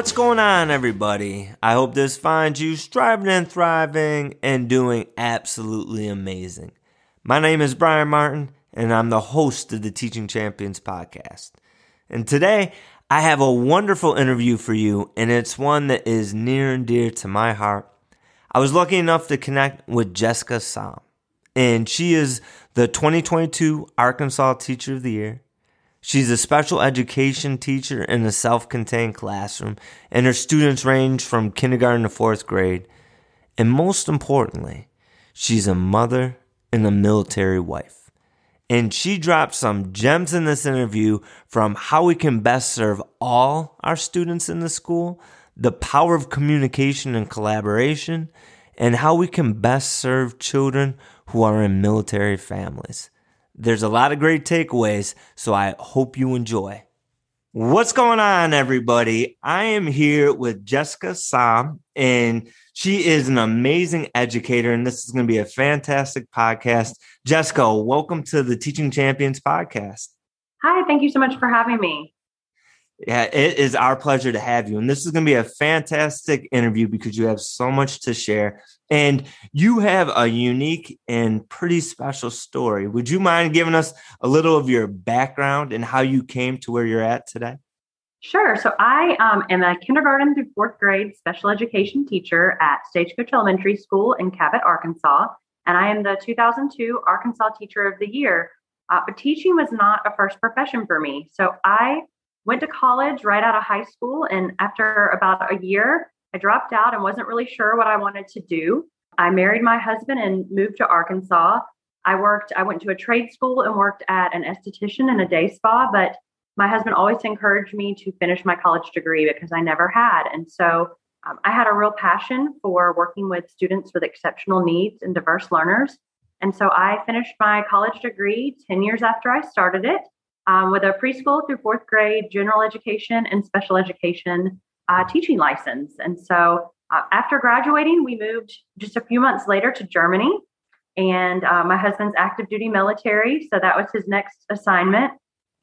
What's going on, everybody? I hope this finds you striving and thriving and doing absolutely amazing. My name is Brian Martin, and I'm the host of the Teaching Champions podcast. And today, I have a wonderful interview for you, and it's one that is near and dear to my heart. I was lucky enough to connect with Jessica Sam, and she is the 2022 Arkansas Teacher of the Year. She's a special education teacher in a self contained classroom, and her students range from kindergarten to fourth grade. And most importantly, she's a mother and a military wife. And she dropped some gems in this interview from how we can best serve all our students in the school, the power of communication and collaboration, and how we can best serve children who are in military families. There's a lot of great takeaways, so I hope you enjoy. What's going on, everybody? I am here with Jessica Sam, and she is an amazing educator, and this is going to be a fantastic podcast. Jessica, welcome to the Teaching Champions podcast. Hi, thank you so much for having me. Yeah, it is our pleasure to have you. And this is going to be a fantastic interview because you have so much to share. And you have a unique and pretty special story. Would you mind giving us a little of your background and how you came to where you're at today? Sure. So I um, am a kindergarten through fourth grade special education teacher at Stagecoach Elementary School in Cabot, Arkansas. And I am the 2002 Arkansas Teacher of the Year. Uh, but teaching was not a first profession for me. So I went to college right out of high school. And after about a year, I dropped out and wasn't really sure what I wanted to do. I married my husband and moved to Arkansas. I worked, I went to a trade school and worked at an esthetician and a day spa, but my husband always encouraged me to finish my college degree because I never had. And so um, I had a real passion for working with students with exceptional needs and diverse learners. And so I finished my college degree 10 years after I started it um, with a preschool through fourth grade general education and special education uh, teaching license. And so uh, after graduating, we moved just a few months later to Germany. And uh, my husband's active duty military. So that was his next assignment.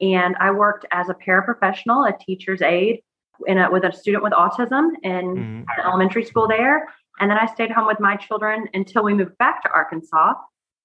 And I worked as a paraprofessional, a teacher's aide in a, with a student with autism in mm-hmm. elementary school there. And then I stayed home with my children until we moved back to Arkansas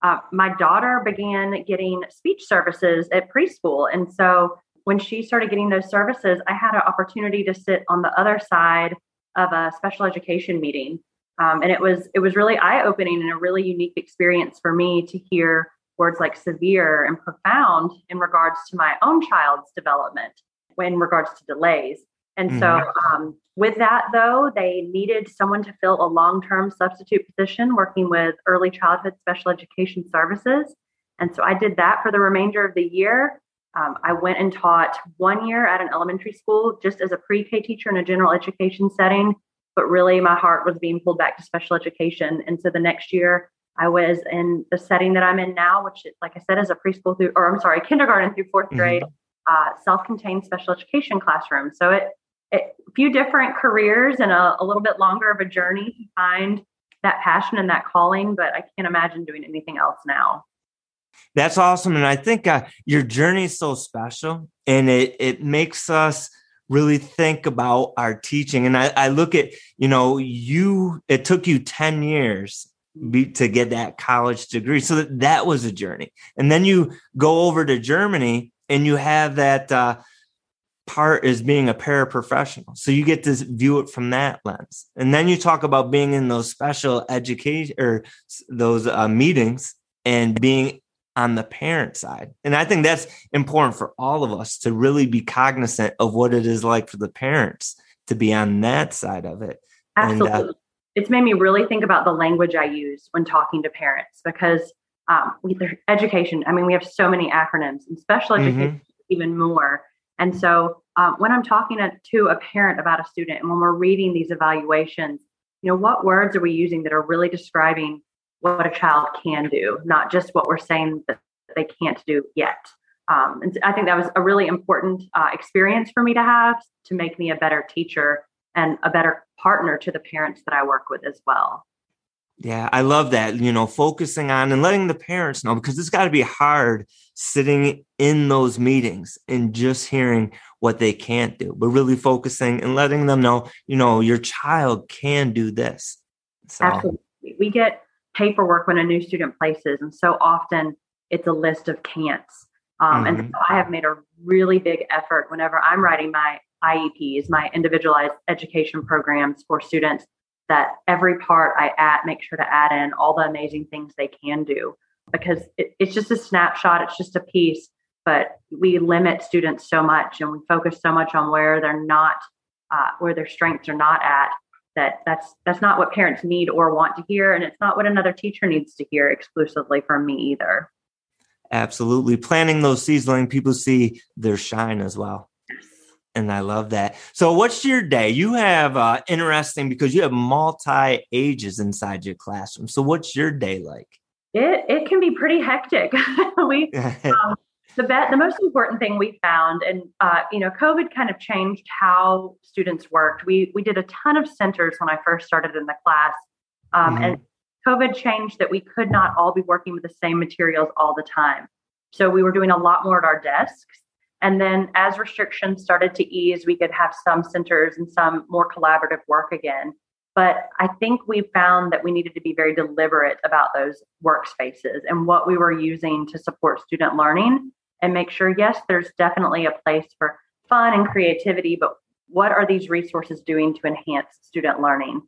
uh, my daughter began getting speech services at preschool. And so when she started getting those services, I had an opportunity to sit on the other side of a special education meeting. Um, and it was it was really eye opening and a really unique experience for me to hear words like severe and profound in regards to my own child's development in regards to delays. And mm-hmm. so, um, with that, though, they needed someone to fill a long term substitute position working with early childhood special education services. And so I did that for the remainder of the year. Um, I went and taught one year at an elementary school just as a pre K teacher in a general education setting. But really, my heart was being pulled back to special education. And so the next year, I was in the setting that I'm in now, which, is, like I said, is a preschool through, or I'm sorry, kindergarten through 4th mm-hmm. grade, uh, self contained special education classroom. So it few different careers and a, a little bit longer of a journey to find that passion and that calling, but I can't imagine doing anything else now. That's awesome. And I think uh, your journey is so special and it, it makes us really think about our teaching. And I, I look at, you know, you, it took you 10 years be, to get that college degree. So that, that was a journey. And then you go over to Germany and you have that, uh, part is being a paraprofessional. So you get to view it from that lens. And then you talk about being in those special education or those uh, meetings and being on the parent side. And I think that's important for all of us to really be cognizant of what it is like for the parents to be on that side of it. Absolutely. And, uh, it's made me really think about the language I use when talking to parents because um, with education, I mean, we have so many acronyms and special mm-hmm. education mm-hmm. even more. And so um, when I'm talking to a parent about a student and when we're reading these evaluations, you know, what words are we using that are really describing what a child can do, not just what we're saying that they can't do yet. Um, and I think that was a really important uh, experience for me to have to make me a better teacher and a better partner to the parents that I work with as well. Yeah, I love that. You know, focusing on and letting the parents know because it's got to be hard sitting in those meetings and just hearing what they can't do, but really focusing and letting them know, you know, your child can do this. So. Absolutely. We get paperwork when a new student places, and so often it's a list of can'ts. Um, mm-hmm. And so I have made a really big effort whenever I'm writing my IEPs, my individualized education programs for students, that every part I add, make sure to add in all the amazing things they can do because it, it's just a snapshot, it's just a piece, but we limit students so much and we focus so much on where they're not, uh, where their strengths are not at. That that's that's not what parents need or want to hear, and it's not what another teacher needs to hear exclusively from me either. Absolutely, planting those seeds, letting people see their shine as well and I love that. So, what's your day? You have uh, interesting because you have multi ages inside your classroom. So, what's your day like? It it can be pretty hectic. we um, the bet the most important thing we found, and uh, you know, COVID kind of changed how students worked. We we did a ton of centers when I first started in the class, um, mm-hmm. and COVID changed that we could not all be working with the same materials all the time. So we were doing a lot more at our desks and then as restrictions started to ease, we could have some centers and some more collaborative work again. But I think we found that we needed to be very deliberate about those workspaces and what we were using to support student learning and make sure, yes, there's definitely a place for fun and creativity, but what are these resources doing to enhance student learning?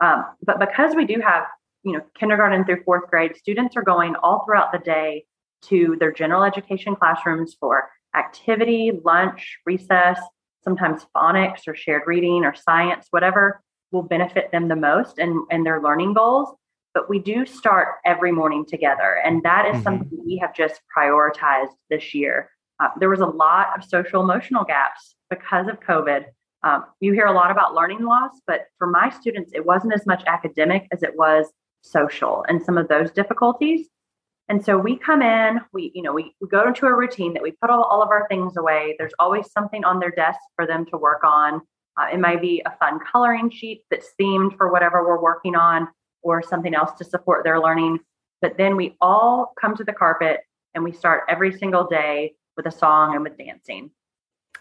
Um, but because we do have, you know, kindergarten through fourth grade, students are going all throughout the day to their general education classrooms for activity, lunch, recess, sometimes phonics or shared reading or science, whatever will benefit them the most and, and their learning goals. But we do start every morning together. And that is mm-hmm. something we have just prioritized this year. Uh, there was a lot of social emotional gaps because of COVID. Um, you hear a lot about learning loss, but for my students, it wasn't as much academic as it was social and some of those difficulties. And so we come in, we, you know, we, we go into a routine that we put all, all of our things away. There's always something on their desk for them to work on. Uh, it might be a fun coloring sheet that's themed for whatever we're working on or something else to support their learning. But then we all come to the carpet and we start every single day with a song and with dancing.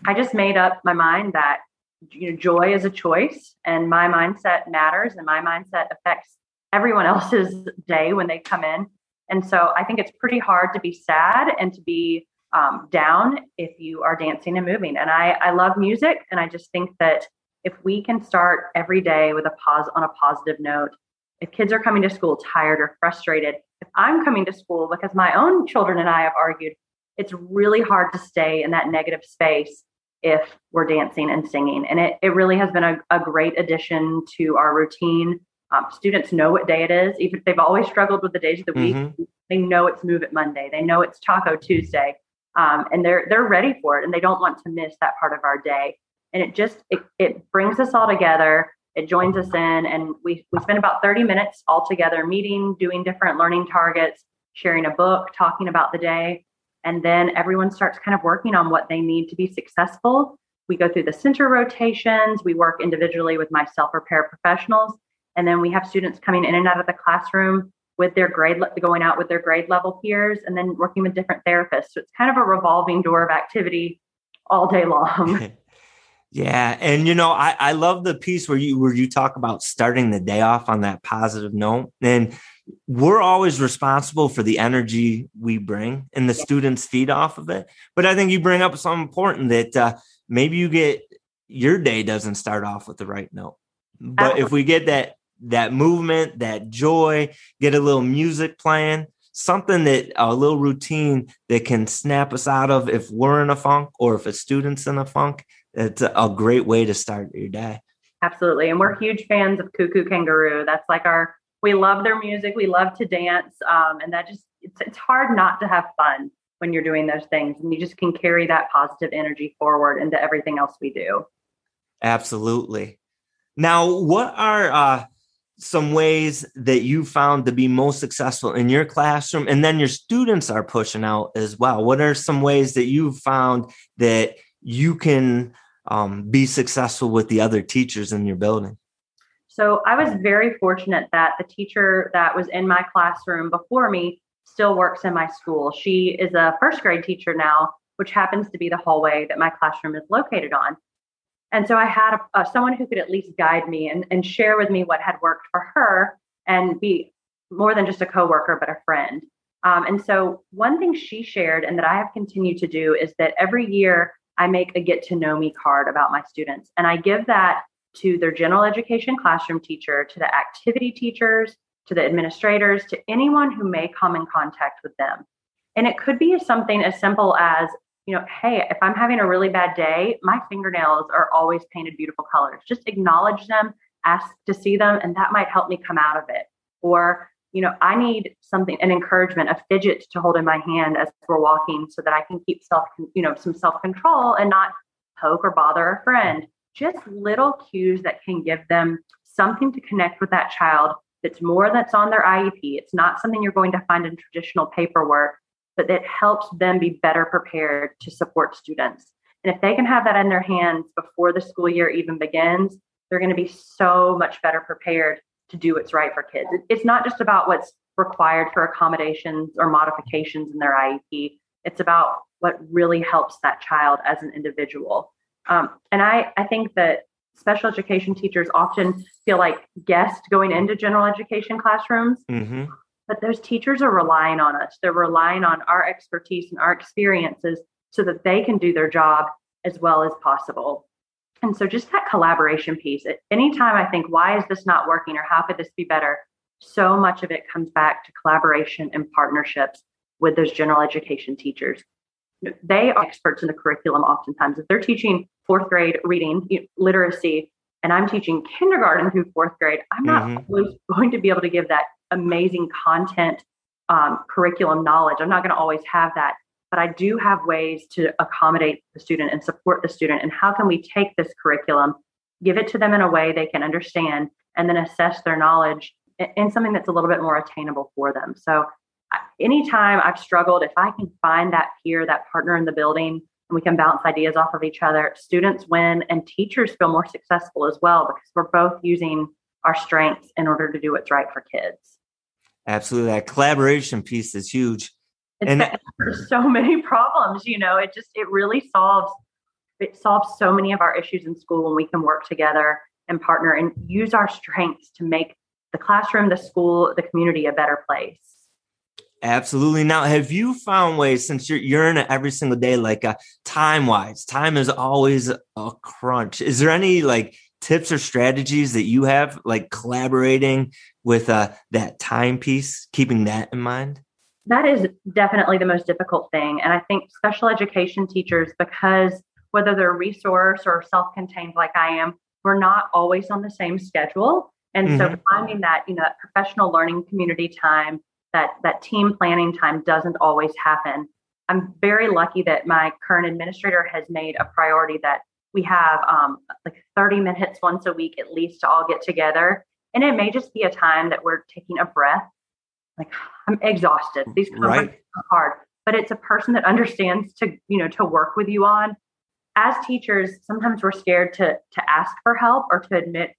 I just made up my mind that you know joy is a choice and my mindset matters and my mindset affects everyone else's day when they come in and so I think it's pretty hard to be sad and to be um, down if you are dancing and moving. And I, I love music. And I just think that if we can start every day with a pause on a positive note, if kids are coming to school tired or frustrated, if I'm coming to school because my own children and I have argued, it's really hard to stay in that negative space if we're dancing and singing. And it, it really has been a, a great addition to our routine um, students know what day it is, even if they've always struggled with the days of the mm-hmm. week. They know it's Move It Monday. They know it's Taco Tuesday, um, and they're they're ready for it, and they don't want to miss that part of our day. And it just it, it brings us all together. It joins us in, and we we spend about thirty minutes all together, meeting, doing different learning targets, sharing a book, talking about the day, and then everyone starts kind of working on what they need to be successful. We go through the center rotations. We work individually with my self repair professionals and then we have students coming in and out of the classroom with their grade, going out with their grade level peers, and then working with different therapists. So it's kind of a revolving door of activity all day long. yeah, and you know, I, I love the piece where you where you talk about starting the day off on that positive note, and we're always responsible for the energy we bring, and the yeah. students feed off of it. But I think you bring up something important that uh, maybe you get your day doesn't start off with the right note. But Absolutely. if we get that that movement, that joy, get a little music playing, something that a little routine that can snap us out of if we're in a funk or if a student's in a funk. It's a great way to start your day. Absolutely. And we're huge fans of Koo Koo Kanga Roo. That's like our, we love their music. We love to dance. Um, and that just, it's, it's hard not to have fun when you're doing those things. And you just can carry that positive energy forward into everything else we do. Absolutely. Now, what are uh, some ways that you found to be most successful in your classroom and then your students are pushing out as well what are some ways that you've found that you can um, be successful with the other teachers in your building So I was very fortunate that the teacher that was in my classroom before me still works in my school. She is a first grade teacher now, which happens to be the hallway that my classroom is located on. And so I had a, someone who could at least guide me and, and share with me what had worked for her and be more than just a coworker, but a friend. Um, and so one thing she shared and that I have continued to do is that every year I make a get to know me card about my students. And I give that to their general education classroom teacher, to the activity teachers, to the administrators, to anyone who may come in contact with them. And it could be something as simple as, you know, hey, if I'm having a really bad day, my fingernails are always painted beautiful colors. Just acknowledge them, ask to see them, and that might help me come out of it. Or, you know, I need something, an encouragement, a fidget to hold in my hand as we're walking so that I can keep self, you know, some self control and not poke or bother a friend. Just little cues that can give them something to connect with that child that's more that's on their IEP. It's not something you're going to find in traditional paperwork, but it helps them be better prepared to support students. And if they can have that in their hands before the school year even begins, they're going to be so much better prepared to do what's right for kids. It's not just about what's required for accommodations or modifications in their IEP. It's about what really helps that child as an individual. Um, and I, I think that special education teachers often feel like guests going into general education classrooms. Mm-hmm. But those teachers are relying on us. They're relying on our expertise and our experiences so that they can do their job as well as possible. And so, just that collaboration piece, anytime I think, why is this not working or how could this be better? So much of it comes back to collaboration and partnerships with those general education teachers. They are experts in the curriculum oftentimes. If they're teaching fourth grade reading literacy and I'm teaching kindergarten through fourth grade, I'm not mm-hmm. always going to be able to give that amazing content um, curriculum knowledge. I'm not going to always have that, but I do have ways to accommodate the student and support the student. And how can we take this curriculum, give it to them in a way they can understand, and then assess their knowledge in something that's a little bit more attainable for them? So, anytime I've struggled, if I can find that peer, that partner in the building and we can bounce ideas off of each other. Students win and teachers feel more successful as well because we're both using our strengths in order to do what's right for kids. Absolutely. That collaboration piece is huge. It's and there's so many problems, you know, it just it really solves it solves so many of our issues in school when we can work together and partner and use our strengths to make the classroom, the school, the community a better place. Absolutely. Now, have you found ways since you're you're in it every single day, like uh, time wise, time is always a crunch. Is there any like tips or strategies that you have, like collaborating with uh, that timepiece, keeping that in mind? That is definitely the most difficult thing, and I think special education teachers, because whether they're resource or self-contained like I am, we're not always on the same schedule. And mm-hmm. so finding that, you know, professional learning community time that that team planning time doesn't always happen. I'm very lucky that my current administrator has made a priority that we have um, like 30 minutes once a week at least to all get together. And it may just be a time that we're taking a breath. Like I'm exhausted. These conferences right. are hard, but it's a person that understands to you know to work with you on. As teachers, sometimes we're scared to to ask for help or to admit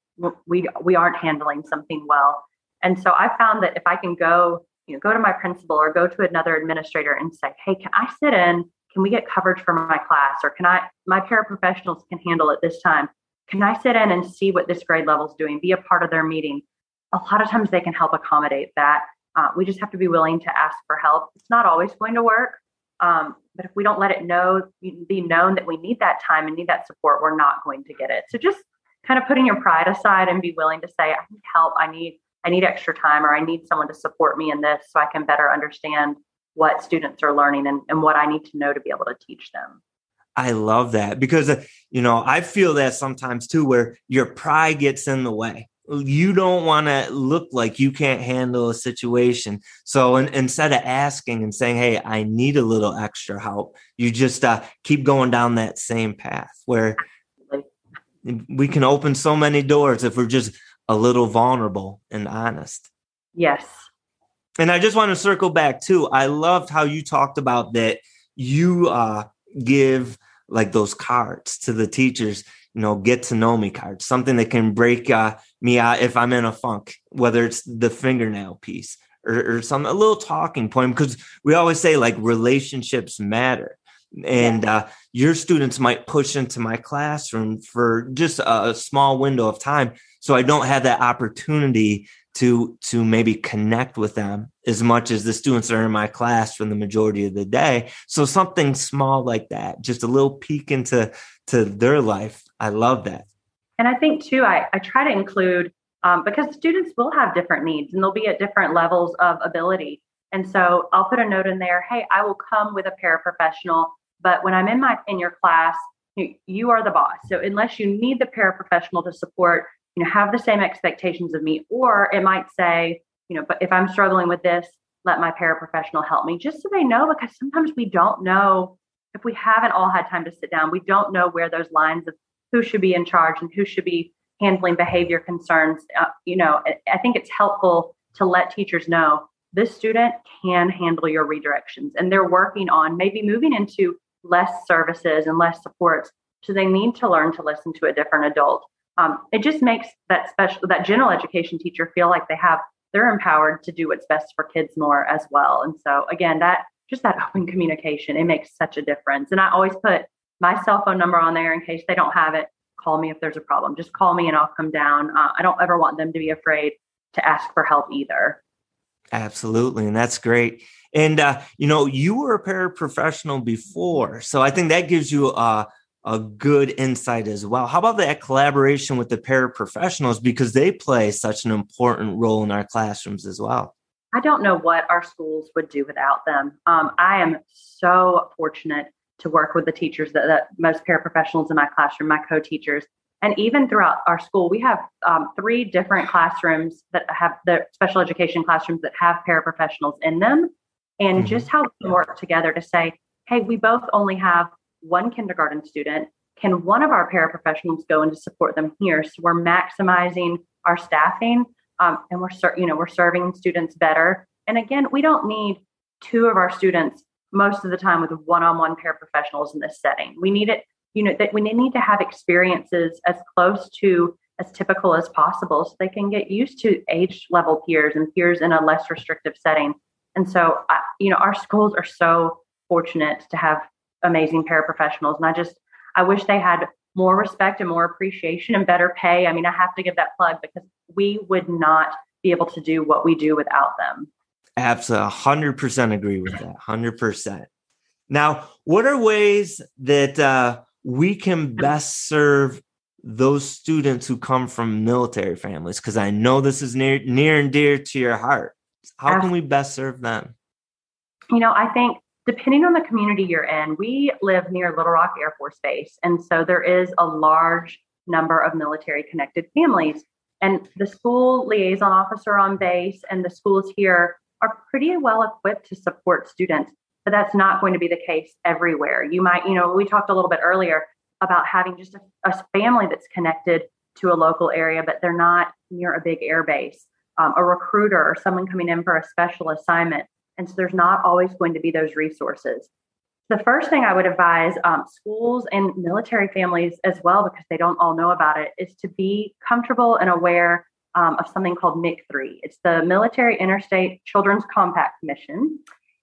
we we aren't handling something well. And so I found that if I can go you know, go to my principal or go to another administrator and say, hey, can I sit in? Can we get coverage for my class? Or can I, my paraprofessionals can handle it this time. Can I sit in and see what this grade level is doing, be a part of their meeting? A lot of times they can help accommodate that. Uh, we just have to be willing to ask for help. It's not always going to work. Um, but if we don't let it know, be known that we need that time and need that support, we're not going to get it. So just kind of putting your pride aside and be willing to say, I need help. I need I need extra time or I need someone to support me in this so I can better understand what students are learning and, and what I need to know to be able to teach them. I love that because, uh, you know, I feel that sometimes too, where your pride gets in the way. You don't want to look like you can't handle a situation. So in, instead of asking and saying, Hey, I need a little extra help, you just uh, keep going down that same path where Absolutely. we can open so many doors if we're just a little vulnerable and honest. Yes. And I just want to circle back too. I loved how you talked about that you uh, give like those cards to the teachers, you know, get to know me cards, something that can break uh, me out if I'm in a funk, whether it's the fingernail piece or, or some a little talking point, because we always say like relationships matter. And uh, your students might push into my classroom for just a small window of time. So I don't have that opportunity to to maybe connect with them as much as the students are in my class for the majority of the day. So something small like that just a little peek into to their life i love that. And i think too i, I try to include um, because students will have different needs and they'll be at different levels of ability. And so i'll put a note in there hey i will come with a paraprofessional but when i'm in my in your class you, you are the boss. So unless you need the paraprofessional to support you know have the same expectations of me or it might say you know but if i'm struggling with this let my paraprofessional help me just so they know because sometimes we don't know if we haven't all had time to sit down. We don't know where those lines of who should be in charge and who should be handling behavior concerns. Uh, you know i think it's helpful to let teachers know this student can handle your redirections and they're working on maybe moving into less services and less supports so they need to learn to listen to a different adult. Um, it just makes that special that general education teacher feel like they have they're empowered to do what's best for kids more as well. And so again that just that open communication it makes such a difference. And i always put my cell phone number on there in case they don't have it. Call me if there's a problem. Just call me and i'll come down. Uh, i don't ever want them to be afraid to ask for help either. Absolutely and that's great and uh, you know you were a paraprofessional before so i think that gives you a a good insight as well. How about that collaboration with the paraprofessionals because they play such an important role in our classrooms as well? I don't know what our schools would do without them. Um, I am so fortunate to work with the teachers that, that most paraprofessionals in my classroom, my co-teachers, and even throughout our school, we have um, three different classrooms that have the special education classrooms that have paraprofessionals in them, and mm-hmm. just how we work together to say, hey, we both only have one kindergarten student, can one of our paraprofessionals go in to support them here? So we're maximizing our staffing um, and we're you know we're serving students better. And again, we don't need two of our students most of the time with one-on-one paraprofessionals in this setting. We need it, you know, that we need to have experiences as close to as typical as possible so they can get used to age level peers and peers in a less restrictive setting. And so, you know, our schools are so fortunate to have amazing paraprofessionals. And I just, I wish they had more respect and more appreciation and better pay. I mean, I have to give that plug because we would not be able to do what we do without them. Absolutely. 100% agree with that. 100%. Now, what are ways that uh, we can best serve those students who come from military families? Because I know this is near, near and dear to your heart. How can we best serve them? You know, I think depending on the community you're in, we live near Little Rock Air Force Base. And so there is a large number of military connected families. And the school liaison officer on base and the schools here are pretty well equipped to support students, but that's not going to be the case everywhere. You might, you know, we talked a little bit earlier about having just a, a family that's connected to a local area, but they're not near a big air base. Um, a recruiter or someone coming in for a special assignment and so there's not always going to be those resources. The first thing I would advise um, schools and military families as well, because they don't all know about it, is to be comfortable and aware um, of something called MIC3. It's the Military Interstate Children's Compact Commission.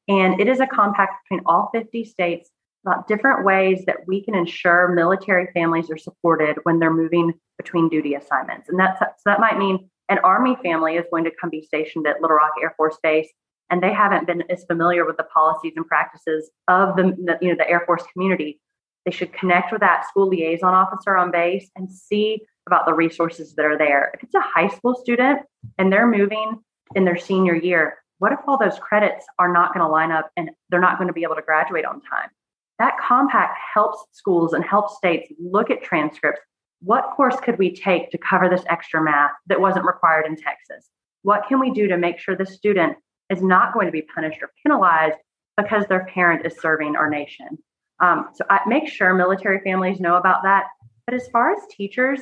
And it is a compact between all 50 states about different ways that we can ensure military families are supported when they're moving between duty assignments. And that's, so that might mean an Army family is going to come be stationed at Little Rock Air Force Base and they haven't been as familiar with the policies and practices of the, the, you know the Air Force community, they should connect with that school liaison officer on base and see about the resources that are there. If it's a high school student and they're moving in their senior year, what if all those credits are not going to line up and they're not going to be able to graduate on time? That compact helps schools and helps states look at transcripts. What course could we take to cover this extra math that wasn't required in Texas? What can we do to make sure the student is not going to be punished or penalized because their parent is serving our nation. Um, so I make sure military families know about that. But as far as teachers,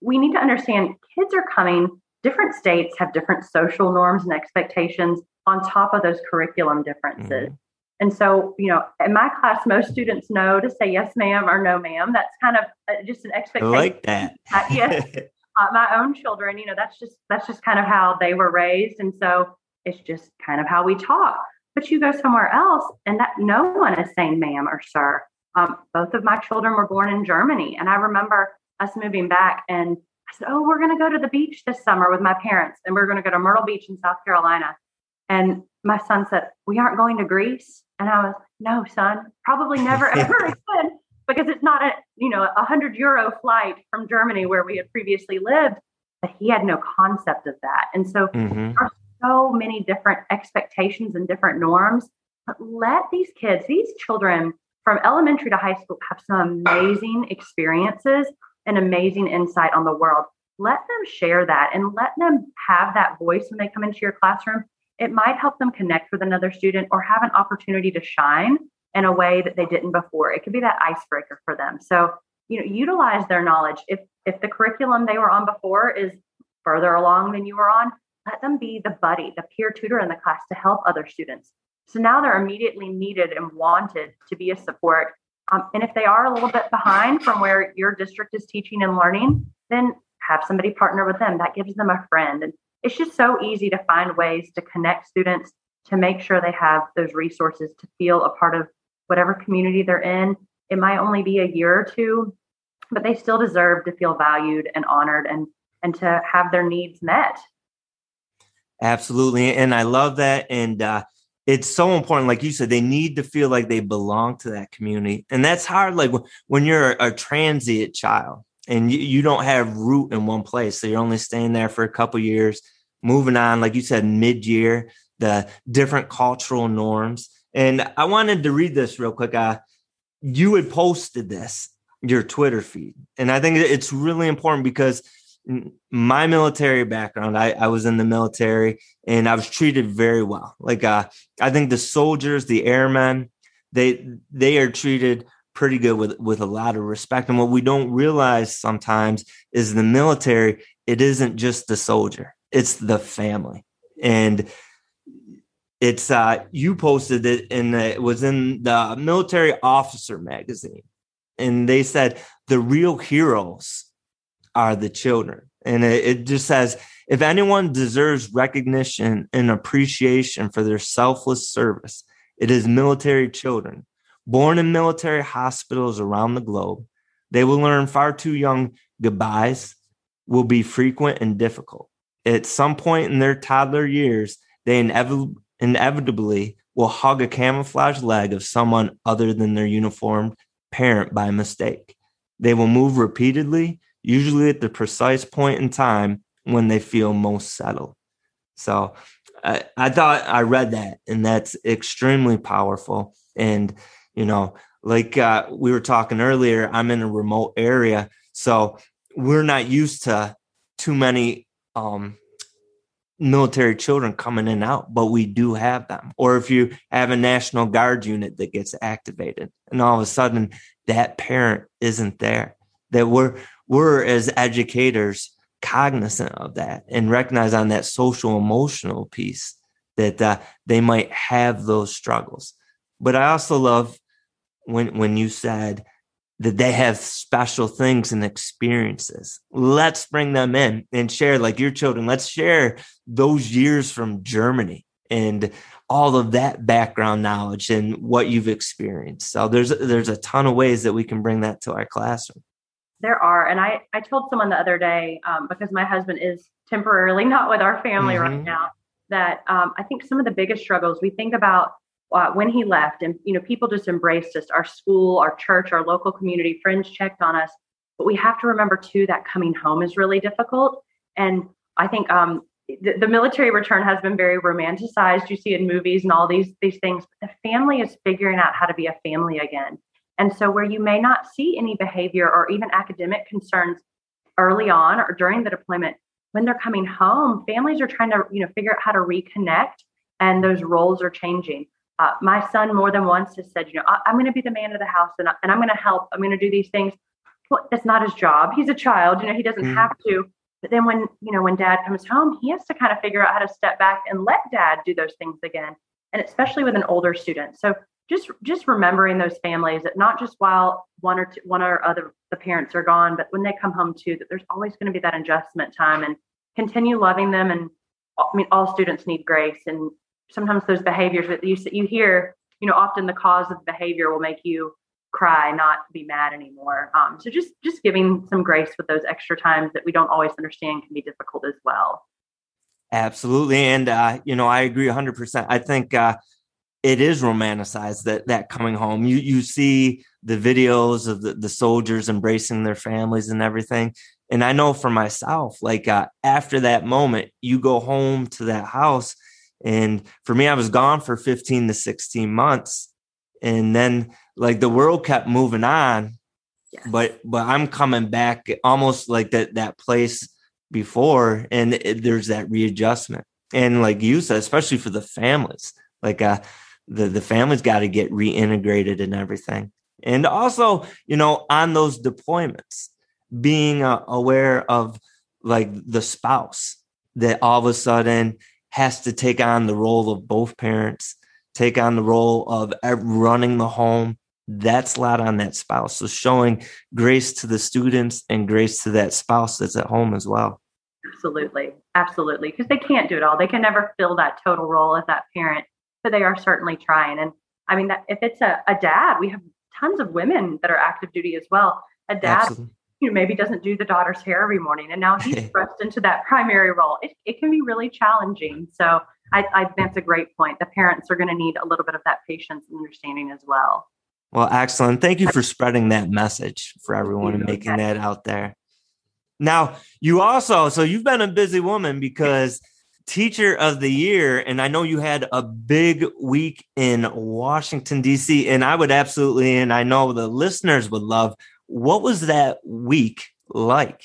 we need to understand kids are coming, different states have different social norms and expectations on top of those curriculum differences. Mm-hmm. And so, you know, in my class, most students know to say yes, ma'am, or no, ma'am. That's kind of uh, just an expectation. I like that. yes. uh, my own children, you know, that's just that's just kind of how they were raised, and so it's just kind of how we talk. But you go somewhere else, and that no one is saying "ma'am" or "sir." Um, both of my children were born in Germany, and I remember us moving back, and I said, "Oh, we're going to go to the beach this summer with my parents, and we're going to go to Myrtle Beach in South Carolina." And my son said, "We aren't going to Greece," and I was, "No, son, probably never ever again." because it's not a you know a hundred euro flight from Germany where we had previously lived, but he had no concept of that. And so mm-hmm. there are so many different expectations and different norms. But let these kids, these children from elementary to high school have some amazing experiences and amazing insight on the world. Let them share that and let them have that voice when they come into your classroom. It might help them connect with another student or have an opportunity to shine in a way that they didn't before. It could be that icebreaker for them. So, you know, utilize their knowledge. If if the curriculum they were on before is further along than you were on, let them be the buddy, the peer tutor in the class to help other students. So now they're immediately needed and wanted to be a support. Um, and if they are a little bit behind from where your district is teaching and learning, then have somebody partner with them. That gives them a friend. And it's just so easy to find ways to connect students to make sure they have those resources to feel a part of whatever community they're in. It might only be a year or two, but they still deserve to feel valued and honored and and to have their needs met. Absolutely, and I love that. And uh, it's so important, like you said, they need to feel like they belong to that community, and that's hard. Like when you're a, transient child and you don't have root in one place, so you're only staying there for a couple years, moving on, like you said, mid year, the different cultural norms and I wanted to read this real quick. Uh, you had posted this, your Twitter feed. And I think it's really important because my military background, I, I was in the military and I was treated very well. Like uh, I think the soldiers, the airmen, they they are treated pretty good with with a lot of respect. And what we don't realize sometimes is the military, it isn't just the soldier, it's the family. And it's uh you posted it and it was in the military officer magazine. And they said the real heroes are the children. And it, it just says if anyone deserves recognition and appreciation for their selfless service it is military children. Born in military hospitals around the globe they will learn far too young goodbyes will be frequent and difficult at some point in their toddler years they inevitably inevitably will hug a camouflage leg of someone other than their uniformed parent by mistake. They will move repeatedly, usually at the precise point in time when they feel most settled. So I, I thought I read that, and that's extremely powerful. And, you know, like uh, we were talking earlier, I'm in a remote area. So we're not used to too many um, military children coming in and out, but we do have them. Or if you have a National Guard unit that gets activated and all of a sudden that parent isn't there, that we're, we're as educators cognizant of that and recognize on that social emotional piece that uh, they might have those struggles. But I also love when, when you said, that they have special things and experiences. Let's bring them in and share, like your children. Let's share those years from Germany and all of that background knowledge and what you've experienced. So there's there's a ton of ways that we can bring that to our classroom. There are, and I I told someone the other day um, because my husband is temporarily not with our family mm-hmm. right now that um, I think some of the biggest struggles we think about uh, when he left and you know people just embraced us. Our school our church our local community friends checked on us. But we have to remember too that coming home is really difficult. And i think um, the, the, military return has been very romanticized you see in movies and all these these things. But the family is figuring out how to be a family again. And so where you may not see any behavior or even academic concerns early on or during the deployment when they're coming home families are trying to you know figure out how to reconnect and those roles are changing uh, my son more than once has said, you know, I, am going to be the man of the house and, I, and I'm going to help. I'm going to do these things. Well, that's not his job. He's a child, you know, he doesn't mm. have to. But then when, you know, when dad comes home, he has to kind of figure out how to step back and let dad do those things again. And especially with an older student. So just just remembering those families that not just while one or two, one or other the parents are gone, but when they come home too, that there's always going to be that adjustment time and continue loving them. And I mean, all students need grace, and sometimes those behaviors that you you hear, you know, often the cause of behavior will make you cry, not be mad anymore. Um, so just just giving some grace with those extra times that we don't always understand can be difficult as well. Absolutely, and uh, you know, I agree 100. percent I think. Uh, it is romanticized that that coming home. You you see the videos of the, the soldiers embracing their families and everything. And I know for myself, like uh, after that moment, you go home to that house. And for me, I was gone for 15 to 16 months. And then like the world kept moving on. Yes. But but I'm coming back almost like that that place before, and it, there's that readjustment. And like you said, especially for the families, like uh, the the family's got to get reintegrated and everything and also you know on those deployments being uh, aware of like the spouse that all of a sudden has to take on the role of both parents take on the role of running the home that's a lot on that spouse so showing grace to the students and grace to that spouse that's at home as well absolutely absolutely because they can't do it all they can never fill that total role as that parent but they are certainly trying. And I mean, that if it's a, a dad, we have tons of women that are active duty as well. A dad Absolutely. Who maybe doesn't do the daughter's hair every morning, and now he's thrust into that primary role. It, it can be really challenging. So I, I that's a great point. The parents are going to need a little bit of that patience and understanding as well. Well, excellent. Thank you for spreading that message for everyone and making that out there. Now, you also, so you've been a busy woman because teacher of the year and i know you had a big week in washington d.c and i would absolutely and i know the listeners would love what was that week like?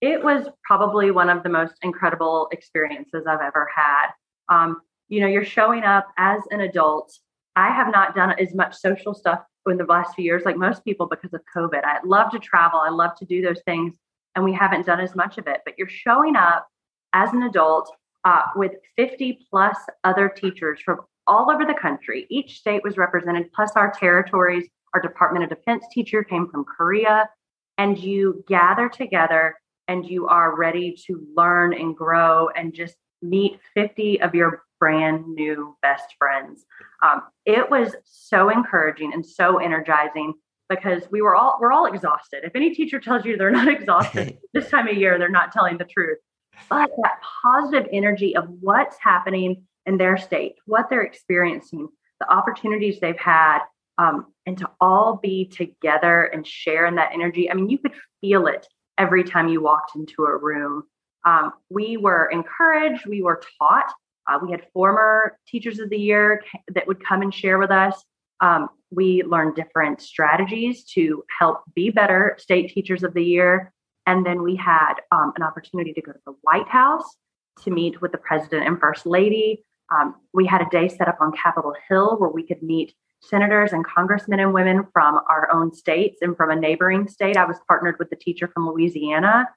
It was probably one of the most incredible experiences i've ever had. Um, you know you're showing up as an adult. I have not done as much social stuff in the last few years like most people because of covid. I love to travel. I love to do those things and we haven't done as much of it. But you're showing up as an adult uh, with 50 plus other teachers from all over the country. Each state was represented, plus our territories. Our Department of Defense teacher came from Korea. And you gather together and you are ready to learn and grow and just meet 50 of your brand new best friends. Um, it was so encouraging and so energizing because we were all we're all exhausted. If any teacher tells you they're not exhausted this time of year, they're not telling the truth but that positive energy of what's happening in their state, what they're experiencing, the opportunities they've had, um, and to all be together and share in that energy. I mean, you could feel it every time you walked into a room. Um, we were encouraged, we were taught. Uh, we had former teachers of the year that would come and share with us. Um, we learned different strategies to help be better state teachers of the year. And then we had um, an opportunity to go to the White House to meet with the president and first lady. Um, we had a day set up on Capitol Hill where we could meet senators and congressmen and women from our own states and from a neighboring state. I was partnered with the teacher from Louisiana.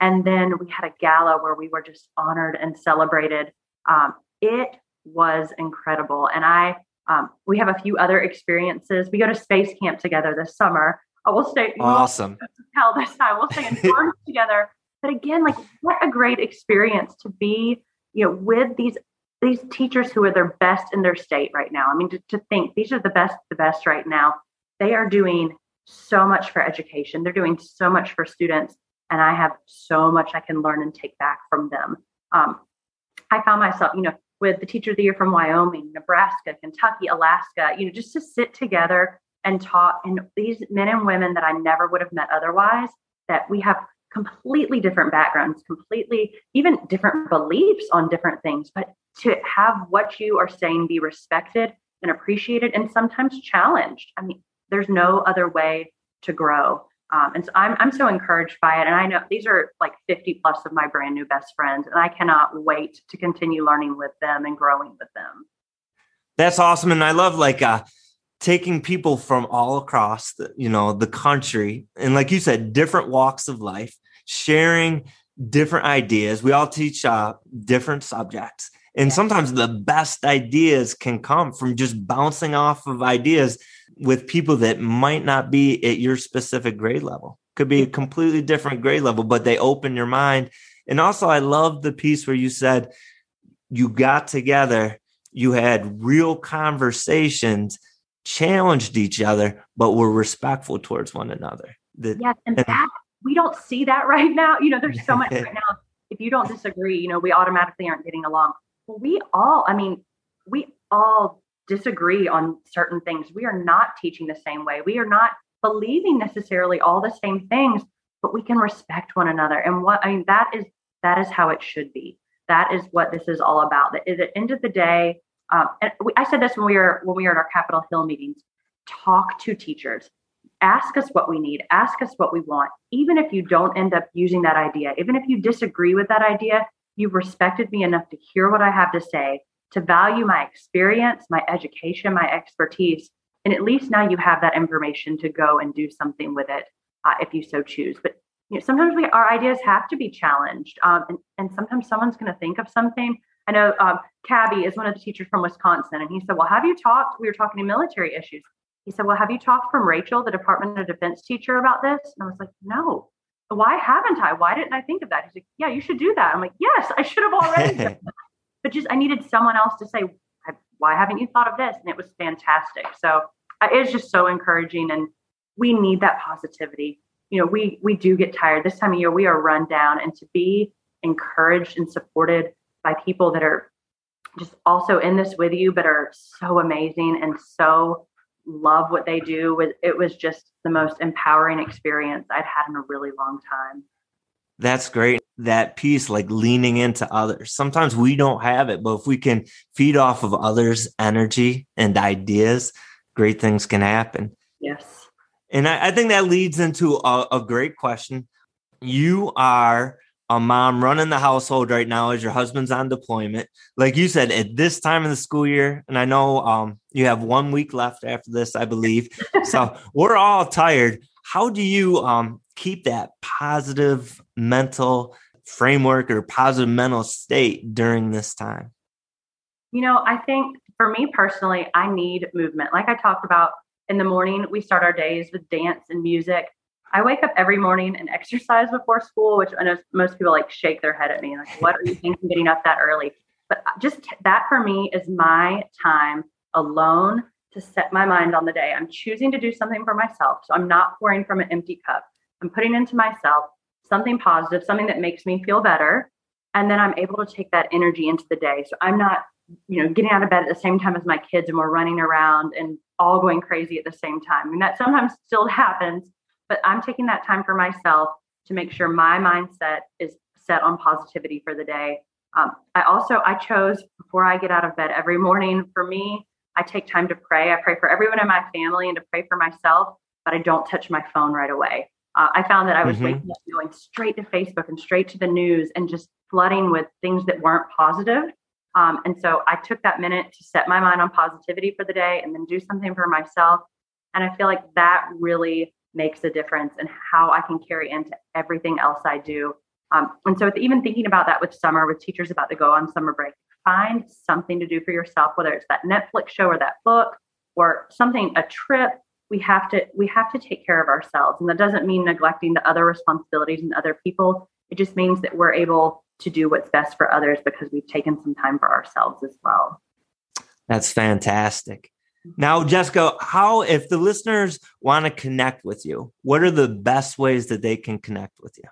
And then we had a gala where we were just honored and celebrated. Um, it was incredible. And I, um, we have a few other experiences. We go to space camp together this summer. I will stay awesome. Hell, this time we'll stay in dorms together. But again, like what a great experience to be, you know, with these these teachers who are their best in their state right now. I mean, to, to think these are the best, the best right now. They are doing so much for education. They're doing so much for students, and I have so much I can learn and take back from them. Um, I found myself, you know, with the teacher of the year from Wyoming, Nebraska, Kentucky, Alaska, you know, just to sit together and talk. and these men and women that I never would have met otherwise that we have completely different backgrounds, completely even different beliefs on different things, but to have what you are saying be respected and appreciated and sometimes challenged. I mean, there's no other way to grow. Um, and so I'm, I'm so encouraged by it. And I know these are like 50 plus of my brand new best friends, and I cannot wait to continue learning with them and growing with them. That's awesome. And I love like, uh, taking people from all across the, you know the country and like you said different walks of life sharing different ideas. We all teach uh, different subjects. And sometimes the best ideas can come from just bouncing off of ideas with people that might not be at your specific grade level. Could be a completely different grade level, but they open your mind. And also, I love the piece where you said you got together, you had real conversations, challenged each other, but were respectful towards one another. That, yes, and that we don't see that right now. You know, there's so much right now. If you don't disagree, you know, we automatically aren't getting along. Well, we all, I mean, we all disagree on certain things. We are not teaching the same way. We are not believing necessarily all the same things, but we can respect one another. And what I mean, that is that is how it should be. That is what this is all about. That is at the end of the day, um, and we, I said this when we were when we were at our Capitol Hill meetings. Talk to teachers ask us what we need, ask us what we want. Even if you don't end up using that idea, even if you disagree with that idea, you've respected me enough to hear what I have to say, to value my experience, my education, my expertise. And at least now you have that information to go and do something with it uh, if you so choose. But you know, sometimes we, our ideas have to be challenged. Um, and, and sometimes someone's going to think of something. I know um, Cabby is one of the teachers from Wisconsin, and he said, Well, have you talked? We were talking to military issues. He said, Well, have you talked from Rachel, the Department of Defense teacher, about this? And I was like, No. Why haven't I? Why didn't I think of that? He's like, Yeah, you should do that. I'm like, Yes, I should have already done that. But just I needed someone else to say, Why haven't you thought of this? And it was fantastic. So uh, it's just so encouraging. And we need that positivity. You know, we we do get tired. This time of year, we are run down. And to be encouraged and supported by people that are just also in this with you, but are so amazing and so love what they do. It was just the most empowering experience I'd had in a really long time. That's great. That piece, like leaning into others. Sometimes we don't have it, but if we can feed off of others' energy and ideas, great things can happen. Yes. And I, I think that leads into a, a great question. You are a mom running the household right now as your husband's on deployment. Like you said, at this time of the school year, and I know um, you have one week left after this, I believe. so we're all tired. How do you um, keep that positive mental framework or positive mental state during this time? You know, I think for me personally, I need movement. Like I talked about in the morning, we start our days with dance and music. I wake up every morning and exercise before school, which I know most people like shake their head at me, like, what are you thinking getting up that early? But uh, just that for me is my time alone to set my mind on the day. I'm choosing to do something for myself. So I'm not pouring from an empty cup. I'm putting into myself something positive, something that makes me feel better. And then I'm able to take that energy into the day. So I'm not, you know, getting out of bed at the same time as my kids and we're running around and all going crazy at the same time. I mean, that sometimes still happens but I'm taking that time for myself to make sure my mindset is set on positivity for the day. Um, I also I chose before I get out of bed every morning. For me, I take time to pray. I pray for everyone in my family and to pray for myself, but I don't touch my phone right away. Uh, I found that I was mm-hmm. waking up going straight to Facebook and straight to the news and just flooding with things that weren't positive. Um, and so I took that minute to set my mind on positivity for the day and then do something for myself. And I feel like that really makes a difference and how I can carry into everything else I do. Um, and so, even thinking about that with summer, with teachers about to go on summer break, find something to do for yourself, whether it's that Netflix show or that book or something, a trip. We have to we have to take care of ourselves, and that doesn't mean neglecting the other responsibilities and other people. It just means that we're able to do what's best for others because we've taken some time for ourselves as well. That's fantastic. Now, Jessica, how, if the listeners want to connect with you, what are the best ways that they can connect with you?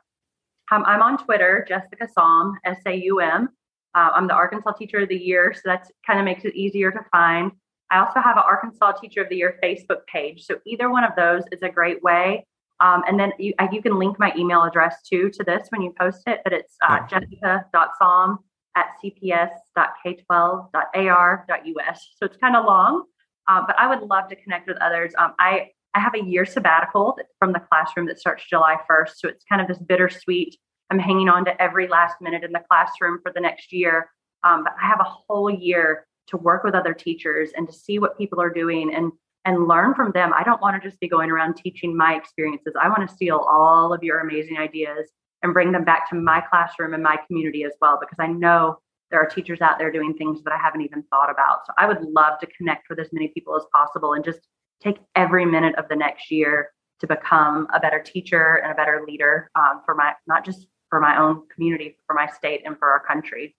Um, I'm on Twitter, Jessica Saum, S A U M. Uh, I'm the Arkansas Teacher of the Year, so that kind of makes it easier to find. I also have an Arkansas Teacher of the Year Facebook page. So either one of those is a great way. Um, and then you, you, can link my email address too to this when you post it, but it's uh, jessica.saum at cps.k12.ar.us. So it's kind of long, uh, but I would love to connect with others. Um, I I have a year sabbatical from the classroom that starts July 1st, so it's kind of this bittersweet. I'm hanging on to every last minute in the classroom for the next year, um, but I have a whole year to work with other teachers and to see what people are doing and and learn from them. I don't want to just be going around teaching my experiences. I want to steal all of your amazing ideas and bring them back to my classroom and my community as well, because I know there are teachers out there doing things that I haven't even thought about. So I would love to connect with as many people as possible and just take every minute of the next year to become a better teacher and a better leader um, for my not just for my own community, for my state, and for our country.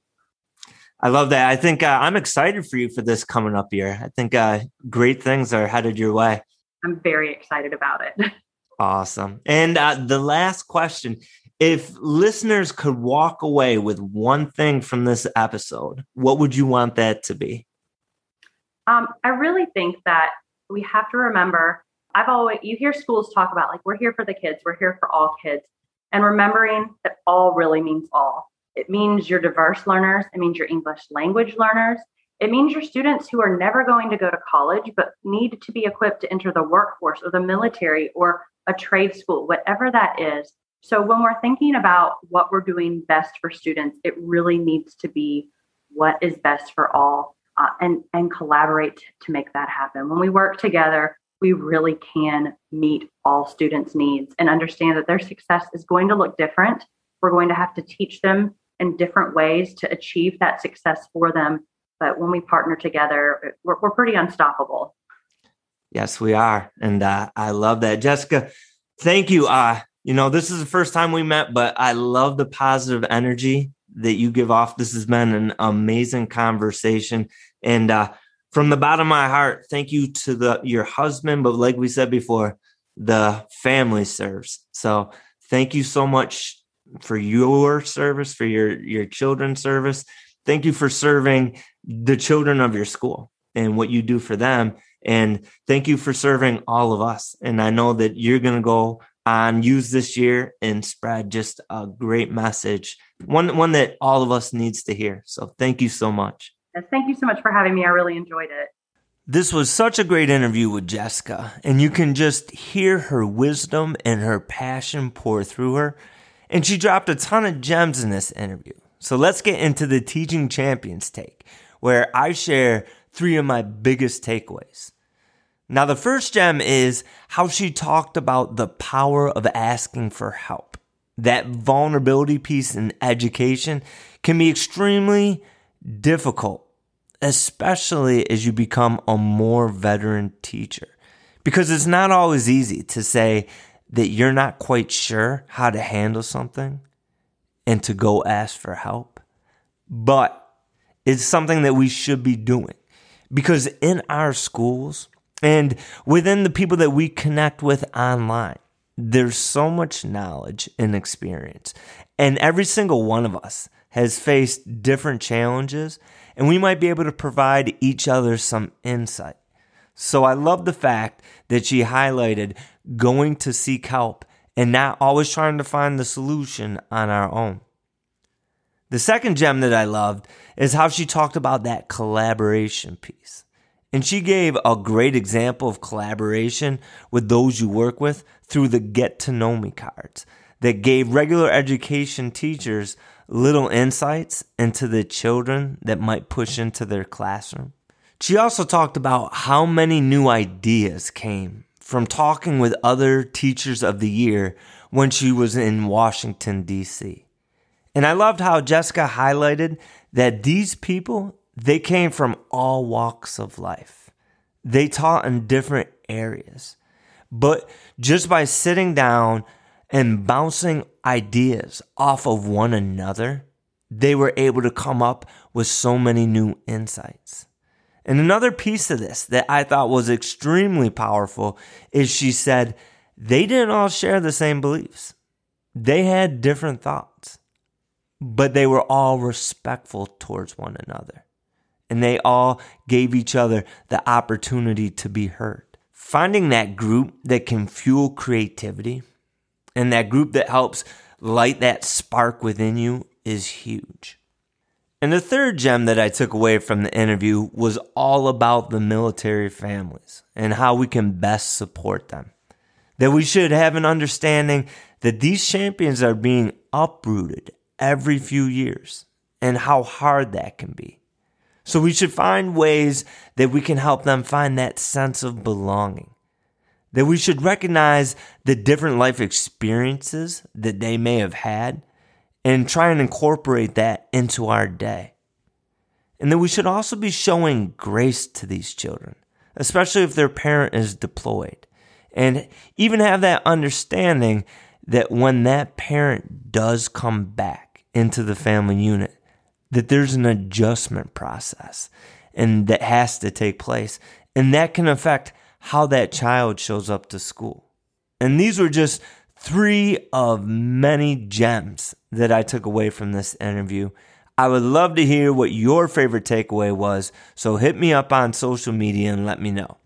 I love that. I think uh, I'm excited for you for this coming up year. I think uh, great things are headed your way. I'm very excited about it. Awesome. And uh, the last question if listeners could walk away with one thing from this episode, what would you want that to be? Um, I really think that we have to remember I've always, you hear schools talk about like, we're here for the kids, we're here for all kids. And remembering that all really means all. It means your diverse learners, it means your English language learners, it means your students who are never going to go to college but need to be equipped to enter the workforce or the military or a trade school, whatever that is. So when we're thinking about what we're doing best for students, it really needs to be what is best for all uh, and, and collaborate to make that happen. When we work together, we really can meet all students' needs and understand that their success is going to look different. We're going to have to teach them in different ways to achieve that success for them. But when we partner together, we're, we're pretty unstoppable. Yes, we are. And uh, I love that. Jessica, thank you. Uh, you know, this is the first time we met, but I love the positive energy that you give off. This has been an amazing conversation. And uh, from the bottom of my heart, thank you to the your husband, but like we said before, the family serves. So thank you so much for your service, for your your children's service. Thank you for serving the children of your school and what you do for them. And thank you for serving all of us. And I know that you're going to go on use this year and spread just a great message, one one that all of us needs to hear. So thank you so much. Yes, thank you so much for having me. I really enjoyed it. This was such a great interview with Jessica, and you can just hear her wisdom and her passion pour through her. And she dropped a ton of gems in this interview. So let's get into the Teaching Champions take, where I share three of my biggest takeaways. Now, the first gem is how she talked about the power of asking for help. That vulnerability piece in education can be extremely difficult especially as you become a more veteran teacher. Because it's not always easy to say that you're not quite sure how to handle something and to go ask for help. But it's something that we should be doing because in our schools and within the people that we connect with online, there's so much knowledge and experience. And every single one of us has faced different challenges and we might be able to provide each other some insight. So I love the fact that she highlighted going to seek help and not always trying to find the solution on our own. The second gem that I loved is how she talked about that collaboration piece. And she gave a great example of collaboration with those you work with through the Get to Know Me cards that gave regular education teachers little insights into the children that might push into their classroom. She also talked about how many new ideas came from talking with other teachers of the year when she was in Washington, D.C. And I loved how Jessica highlighted that these people, they came from all walks of life. They taught in different areas. But just by sitting down and bouncing ideas off of one another, they were able to come up with so many new insights. And another piece of this that I thought was extremely powerful is she said they didn't all share the same beliefs. They had different thoughts, but they were all respectful towards one another. And they all gave each other the opportunity to be heard. Finding that group that can fuel creativity and that group that helps light that spark within you is huge. And the third gem that I took away from the interview was all about the military families and how we can best support them. That we should have an understanding that these champions are being uprooted every few years and how hard that can be. So we should find ways that we can help them find that sense of belonging that we should recognize the different life experiences that they may have had and try and incorporate that into our day. And that we should also be showing grace to these children, especially if their parent is deployed, and even have that understanding that when that parent does come back into the family unit, that there's an adjustment process and that has to take place. And that can affect how that child shows up to school. And these were just three of many gems that I took away from this interview. I would love to hear what your favorite takeaway was, so hit me up on social media and let me know.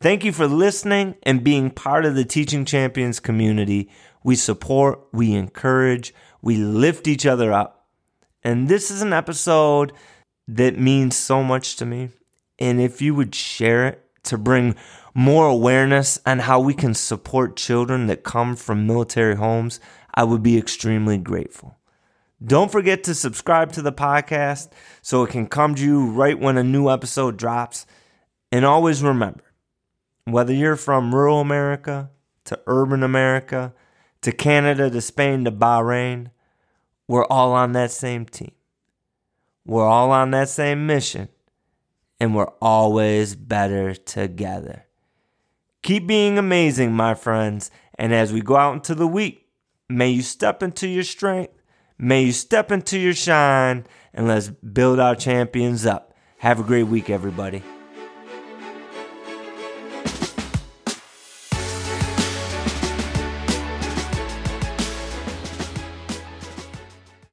Thank you for listening and being part of the Teaching Champions community. We support, we encourage, we lift each other up. And this is an episode that means so much to me. And if you would share it to bring more awareness on how we can support children that come from military homes, I would be extremely grateful. Don't forget to subscribe to the podcast so it can come to you right when a new episode drops. And always remember whether you're from rural America to urban America to Canada to Spain to Bahrain, we're all on that same team. We're all on that same mission and we're always better together. Keep being amazing, my friends, and as we go out into the week, may you step into your strength, may you step into your shine, and let's build our champions up. Have a great week, everybody.